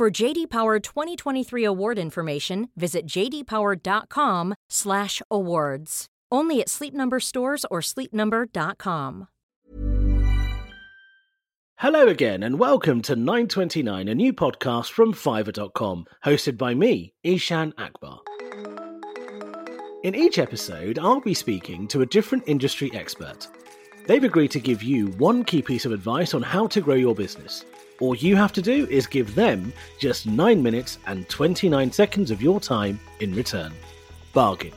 For JD Power 2023 award information, visit jdpower.com/awards. Only at Sleep Number stores or sleepnumber.com. Hello again, and welcome to 929, a new podcast from Fiverr.com, hosted by me, Ishan Akbar. In each episode, I'll be speaking to a different industry expert. They've agreed to give you one key piece of advice on how to grow your business. All you have to do is give them just 9 minutes and 29 seconds of your time in return. Bargain.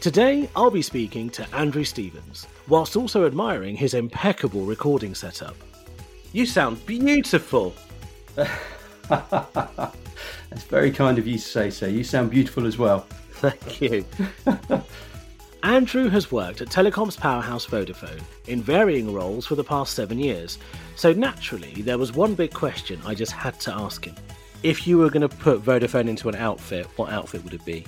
Today, I'll be speaking to Andrew Stevens, whilst also admiring his impeccable recording setup. You sound beautiful. That's very kind of you to say so. You sound beautiful as well. Thank you. Andrew has worked at telecoms powerhouse Vodafone in varying roles for the past seven years, so naturally there was one big question I just had to ask him. If you were going to put Vodafone into an outfit, what outfit would it be?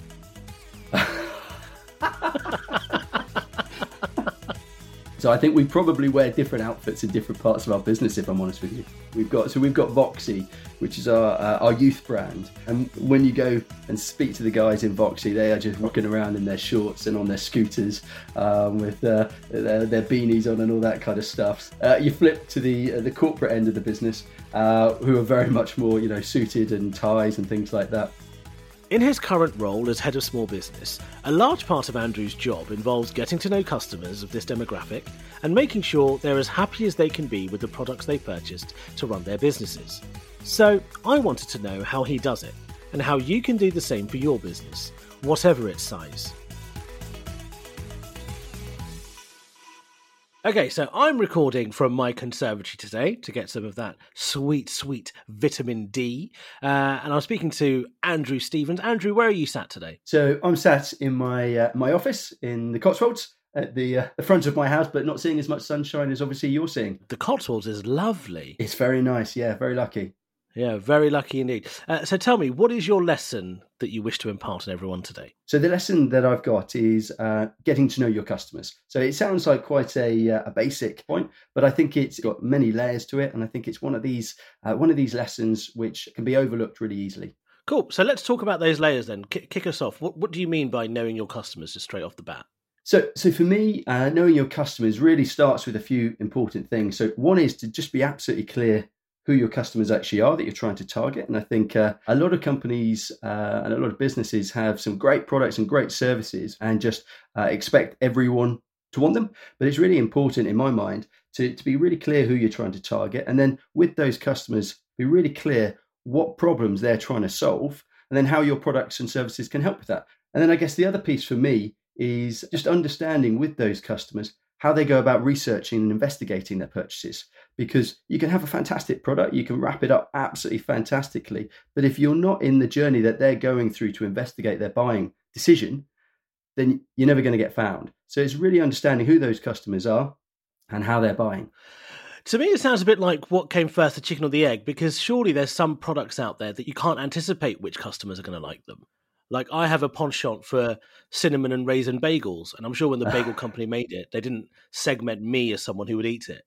So I think we probably wear different outfits in different parts of our business. If I'm honest with you, we've got so we've got VOXI, which is our uh, our youth brand, and when you go and speak to the guys in VOXI, they are just walking around in their shorts and on their scooters um, with uh, their, their, beanies on and all that kind of stuff. Uh, you flip to the uh, the corporate end of the business, uh, who are very much more you know suited and ties and things like that. In his current role as head of small business, a large part of Andrew's job involves getting to know customers of this demographic and making sure they're as happy as they can be with the products they purchased to run their businesses. So, I wanted to know how he does it and how you can do the same for your business, whatever its size. Okay, so I'm recording from my conservatory today to get some of that sweet, sweet vitamin D. Uh, and I'm speaking to Andrew Stevens. Andrew, where are you sat today? So I'm sat in my uh, my office in the Cotswolds at the uh, the front of my house, but not seeing as much sunshine as obviously you're seeing. The Cotswolds is lovely. It's very nice. Yeah, very lucky. Yeah, very lucky indeed. Uh, so tell me, what is your lesson that you wish to impart on everyone today? So the lesson that I've got is uh, getting to know your customers. So it sounds like quite a, uh, a basic point, but I think it's got many layers to it, and I think it's one of these uh, one of these lessons which can be overlooked really easily. Cool. So let's talk about those layers then. K- kick us off. What, what do you mean by knowing your customers just straight off the bat? So, so for me, uh, knowing your customers really starts with a few important things. So, one is to just be absolutely clear who your customers actually are that you're trying to target. And I think uh, a lot of companies uh, and a lot of businesses have some great products and great services and just uh, expect everyone to want them. But it's really important, in my mind, to, to be really clear who you're trying to target. And then with those customers, be really clear what problems they're trying to solve and then how your products and services can help with that. And then I guess the other piece for me is just understanding with those customers how they go about researching and investigating their purchases. Because you can have a fantastic product, you can wrap it up absolutely fantastically. But if you're not in the journey that they're going through to investigate their buying decision, then you're never going to get found. So it's really understanding who those customers are and how they're buying. To me, it sounds a bit like what came first, the chicken or the egg, because surely there's some products out there that you can't anticipate which customers are going to like them. Like I have a penchant for cinnamon and raisin bagels, and I'm sure when the bagel company made it, they didn't segment me as someone who would eat it.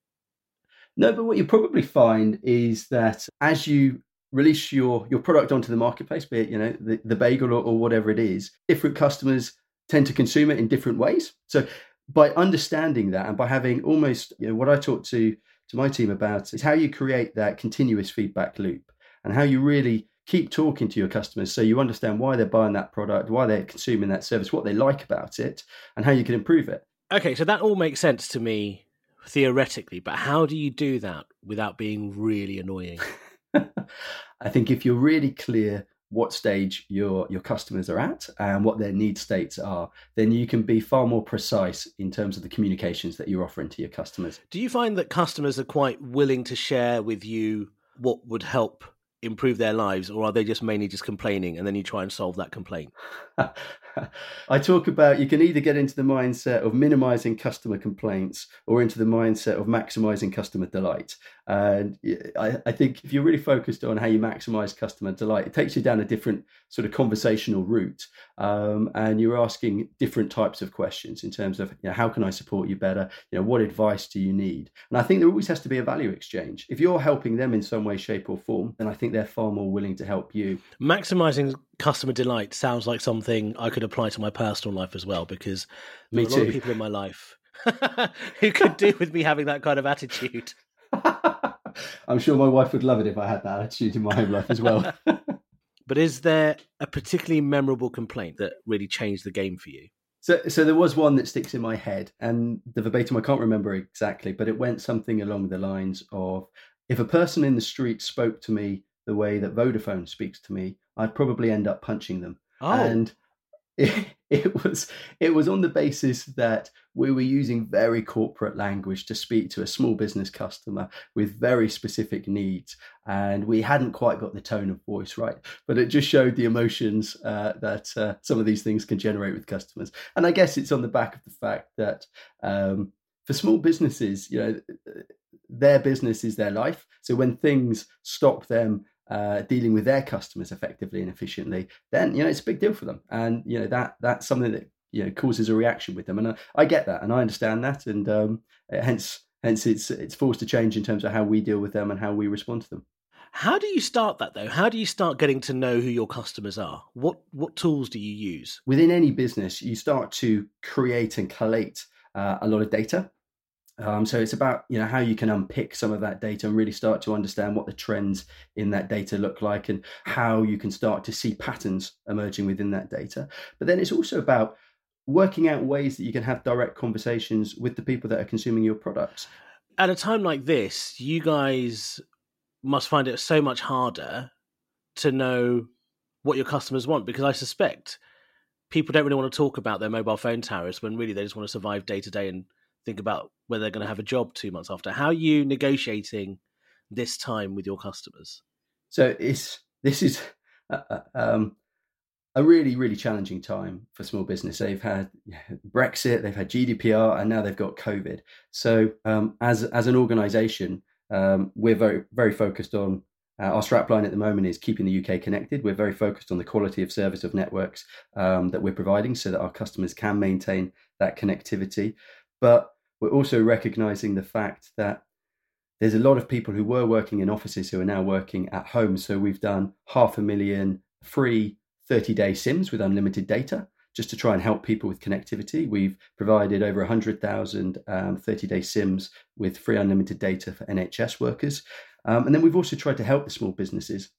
No, but what you probably find is that as you release your your product onto the marketplace, be it you know the, the bagel or, or whatever it is, different customers tend to consume it in different ways. So by understanding that and by having almost you know what I talk to to my team about is how you create that continuous feedback loop and how you really keep talking to your customers so you understand why they're buying that product, why they're consuming that service, what they like about it, and how you can improve it. Okay, so that all makes sense to me theoretically, but how do you do that without being really annoying? I think if you're really clear what stage your your customers are at and what their need states are, then you can be far more precise in terms of the communications that you're offering to your customers. Do you find that customers are quite willing to share with you what would help improve their lives, or are they just mainly just complaining and then you try and solve that complaint? I talk about you can either get into the mindset of minimizing customer complaints or into the mindset of maximizing customer delight. And I, I, think if you're really focused on how you maximize customer delight, it takes you down a different sort of conversational route. Um, and you're asking different types of questions in terms of you know, how can I support you better? You know, what advice do you need? And I think there always has to be a value exchange. If you're helping them in some way, shape, or form, then I think they're far more willing to help you. Maximizing customer delight sounds like something I could apply to my personal life as well because Me there are too. a lot of people in my life who could do with me having that kind of attitude. I'm sure my wife would love it if I had that attitude in my home life as well. but is there a particularly memorable complaint that really changed the game for you? So, so there was one that sticks in my head, and the verbatim I can't remember exactly, but it went something along the lines of, "If a person in the street spoke to me the way that Vodafone speaks to me, I'd probably end up punching them." Oh, And it, it was it was on the basis that we were using very corporate language to speak to a small business customer with very specific needs and we hadn't quite got the tone of voice right. But it just showed the emotions uh, that uh, some of these things can generate with customers. And i guess it's on the back of the fact that um, for small businesses you know their business is their life. So when things stop them uh, dealing with their customers effectively and efficiently, then you know it's a big deal for them, and you know that that's something that you know causes a reaction with them, and I, I get that and I understand that, and um, hence hence it's it's forced to change in terms of how we deal with them and how we respond to them. How do you start that though? How do you start getting to know who your customers are? What what tools do you use? Within any business, you start to create and collate uh, a lot of data um, so it's about you know how you can unpick some of that data and really start to understand what the trends in that data look like and how you can start to see patterns emerging within that data. But then it's also about working out ways that you can have direct conversations with the people that are consuming your products. At a time like this, you guys must find it so much harder to know what your customers want because I suspect people don't really want to talk about their mobile phone tariffs when really they just want to survive day to day and think about whether they're going to have a job two months after. How are you negotiating this time with your customers? So it's this is um, a really really challenging time for small business. They've had Brexit, they've had GDPR, and now they've got COVID. So um, as as an organisation, um, we're very very focused on. Uh, our strapline at the moment is keeping the UK connected. We're very focused on the quality of service of networks um, that we're providing so that our customers can maintain that connectivity. But we're also recognizing the fact that there's a lot of people who were working in offices who are now working at home. So we've done half a million free 30 day SIMs with unlimited data just to try and help people with connectivity. We've provided over 100,000 um, 30 day SIMs with free unlimited data for NHS workers. Um, and then we've also tried to help the small businesses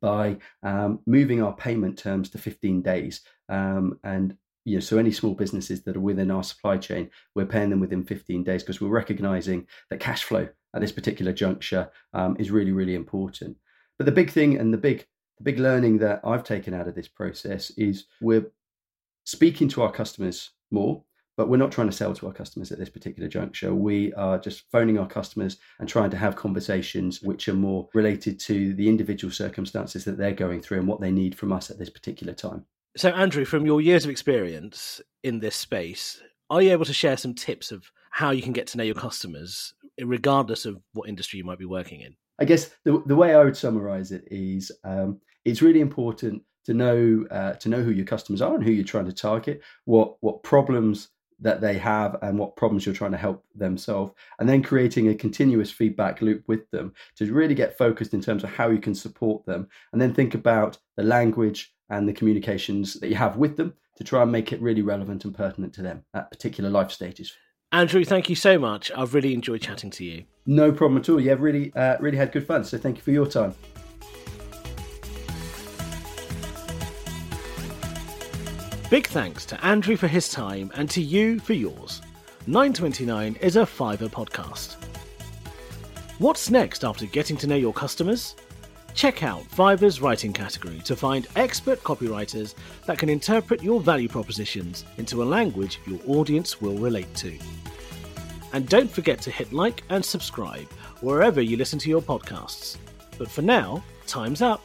by um, moving our payment terms to 15 days. Um, and you know, so any small businesses that are within our supply chain, we're paying them within 15 days because we're recognizing that cash flow at this particular juncture um, is really, really important. But the big thing and the big, the big learning that I've taken out of this process is we're speaking to our customers more, but we're not trying to sell to our customers at this particular juncture. We are just phoning our customers and trying to have conversations which are more related to the individual circumstances that they're going through and what they need from us at this particular time. So, Andrew, from your years of experience in this space, are you able to share some tips of how you can get to know your customers, regardless of what industry you might be working in? I guess the, the way I would summarize it is um, it's really important to know uh, to know who your customers are and who you're trying to target, what what problems that they have and what problems you're trying to help them solve and then creating a continuous feedback loop with them to really get focused in terms of how you can support them and then think about the language and the communications that you have with them to try and make it really relevant and pertinent to them at particular life stages. Andrew, thank you so much. I've really enjoyed chatting to you. No problem at all. Yeah, really, uh, really had good fun. So thank you for your time. Big thanks to Andrew for his time and to you for yours. 929 is a Fiverr podcast. What's next after getting to know your customers? Check out Fiverr's writing category to find expert copywriters that can interpret your value propositions into a language your audience will relate to. And don't forget to hit like and subscribe wherever you listen to your podcasts. But for now, Time's up.